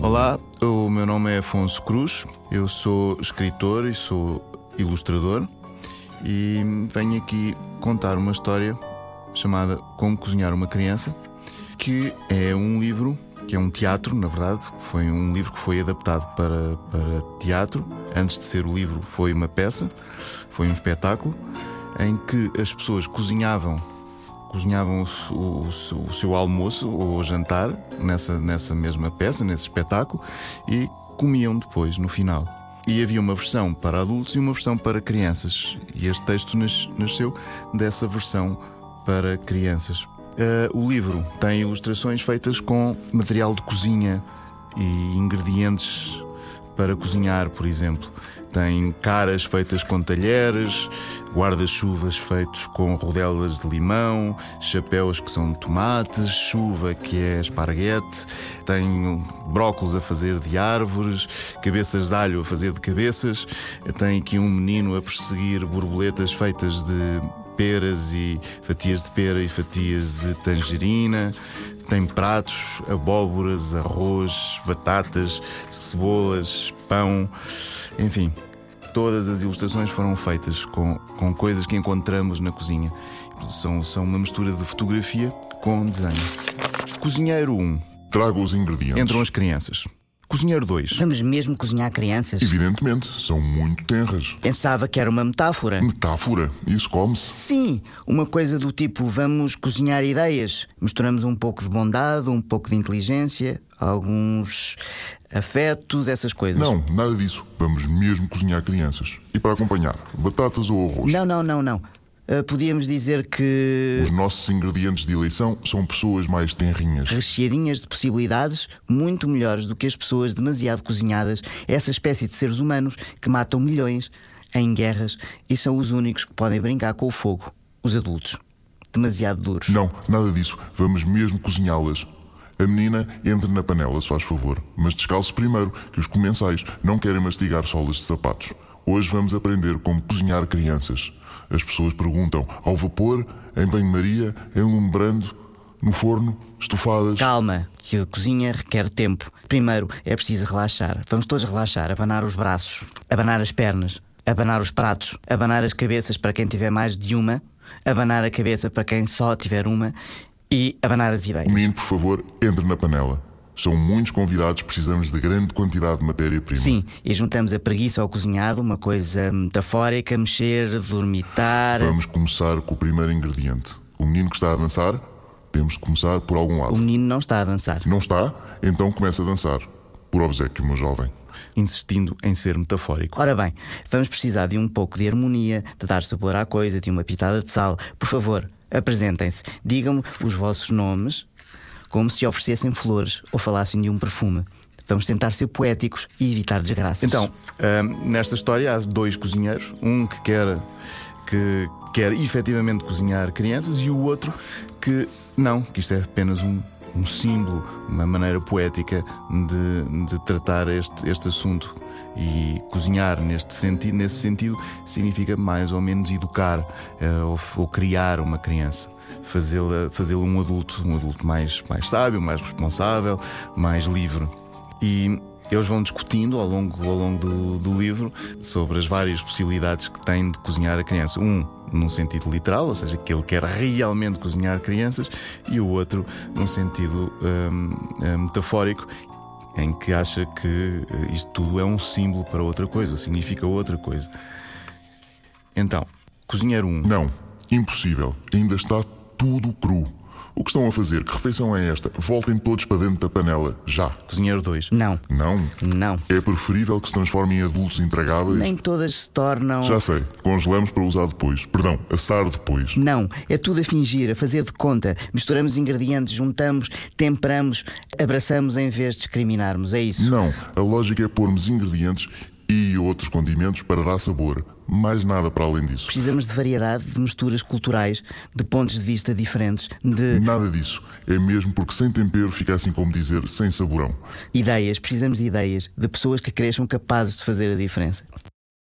Olá, o meu nome é Afonso Cruz, eu sou escritor e sou ilustrador e venho aqui contar uma história chamada Como Cozinhar uma Criança, que é um livro, que é um teatro, na verdade, foi um livro que foi adaptado para, para teatro. Antes de ser o livro, foi uma peça, foi um espetáculo em que as pessoas cozinhavam cozinhavam o, o, o, seu almoço ou jantar nessa, nessa mesma peça, nesse espetáculo, e comiam depois, no final. E havia uma versão para adultos e uma versão para crianças. E este texto nas, nasceu dessa versão para crianças. Uh, o livro tem ilustrações feitas com material de cozinha e ingredientes para cozinhar, por exemplo. Tem caras feitas com talheres, guarda-chuvas feitos com rodelas de limão, chapéus que são tomates, chuva que é esparguete, tem brócolos a fazer de árvores, cabeças de alho a fazer de cabeças, tem aqui um menino a perseguir borboletas feitas de peras e fatias de pera e fatias de tangerina. Tem pratos, abóboras, arroz, batatas, cebolas, pão, enfim. Todas as ilustrações foram feitas com, com coisas que encontramos na cozinha. São, são uma mistura de fotografia com desenho. Cozinheiro 1. Traga os ingredientes. Entram as crianças. Cozinheiro 2. Vamos mesmo cozinhar crianças? Evidentemente, são muito tenras. Pensava que era uma metáfora. Metáfora? Isso come-se? Sim, uma coisa do tipo: vamos cozinhar ideias. Misturamos um pouco de bondade, um pouco de inteligência, alguns afetos, essas coisas. Não, nada disso. Vamos mesmo cozinhar crianças. E para acompanhar, batatas ou arroz? Não, não, não, não. Uh, podíamos dizer que. Os nossos ingredientes de eleição são pessoas mais tenrinhas. Recheadinhas de possibilidades, muito melhores do que as pessoas demasiado cozinhadas, essa espécie de seres humanos que matam milhões em guerras e são os únicos que podem brincar com o fogo, os adultos. Demasiado duros. Não, nada disso. Vamos mesmo cozinhá-las. A menina entra na panela, se faz favor, mas descalce primeiro, que os comensais não querem mastigar solas de sapatos. Hoje vamos aprender como cozinhar crianças. As pessoas perguntam ao vapor, em banho-maria, enlumbrando, no forno, estofadas. Calma, que a cozinha requer tempo. Primeiro é preciso relaxar. Vamos todos relaxar, abanar os braços, abanar as pernas, abanar os pratos, abanar as cabeças para quem tiver mais de uma, abanar a cabeça para quem só tiver uma e abanar as ideias. Menino, por favor, entre na panela. São muitos convidados, precisamos de grande quantidade de matéria-prima. Sim, e juntamos a preguiça ao cozinhado, uma coisa metafórica, mexer, dormitar. Vamos começar com o primeiro ingrediente. O menino que está a dançar, temos de começar por algum lado. O menino não está a dançar. Não está? Então começa a dançar. Por obsequio, meu jovem. Insistindo em ser metafórico. Ora bem, vamos precisar de um pouco de harmonia, de dar sabor à coisa, de uma pitada de sal. Por favor, apresentem-se. Digam-me os vossos nomes, como se oferecessem flores ou falassem de um perfume. Vamos tentar ser poéticos e evitar desgraças. Então, hum, nesta história há dois cozinheiros, um que quer que quer efetivamente cozinhar crianças e o outro que não, que isto é apenas um, um símbolo, uma maneira poética de, de tratar este, este assunto. E cozinhar neste sentido, nesse sentido significa mais ou menos educar uh, ou, ou criar uma criança fazê-la fazê um adulto, um adulto mais, mais sábio, mais responsável, mais livre. E eles vão discutindo ao longo, ao longo do, do livro sobre as várias possibilidades que tem de cozinhar a criança. Um num sentido literal, ou seja, que ele quer realmente cozinhar crianças, e o outro num sentido hum, hum, metafórico, em que acha que eh, isto tudo é um símbolo para outra coisa, significa outra coisa. Então, cozinheiro um. Não, impossível. Ainda está tudo cru. O que estão a fazer? Que refeição é esta? Voltem todos para dentro da panela, já. Cozinheiro 2. Não. Não? Não. É preferível que se transformem em adultos intragáveis? Nem todas se tornam. Já sei. Congelamos para usar depois. Perdão, assar depois. Não. É tudo a fingir, a fazer de conta. Misturamos ingredientes, juntamos, temperamos, abraçamos em vez de discriminarmos. É isso? Não. A lógica é pormos ingredientes e outros condimentos para dar sabor. Mais nada para além disso. Precisamos de variedade, de misturas culturais, de pontos de vista diferentes, de. Nada disso. É mesmo porque sem tempero fica assim como dizer, sem saborão. Ideias, precisamos de ideias, de pessoas que cresçam capazes de fazer a diferença.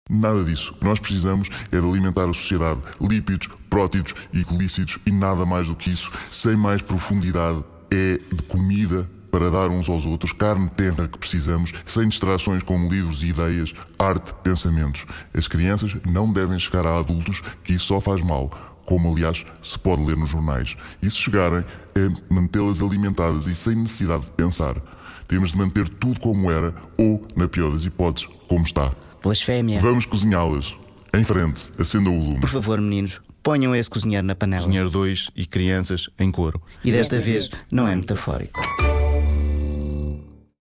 Nada disso. O que nós precisamos é de alimentar a sociedade. Lípidos, prótidos e glícidos e nada mais do que isso, sem mais profundidade. É de comida para dar uns aos outros, carne terra que precisamos, sem distrações como livros e ideias, arte, pensamentos. As crianças não devem chegar a adultos que isso só faz mal, como aliás se pode ler nos jornais. E se chegarem, é mantê-las alimentadas e sem necessidade de pensar. Temos de manter tudo como era, ou, na pior das hipóteses, como está. Blasfémia. Vamos cozinhá-las. Em frente, acendam o lume. Por favor, meninos, ponham esse cozinheiro na panela. Cozinheiro 2 e crianças em coro. E desta vez não é metafórico.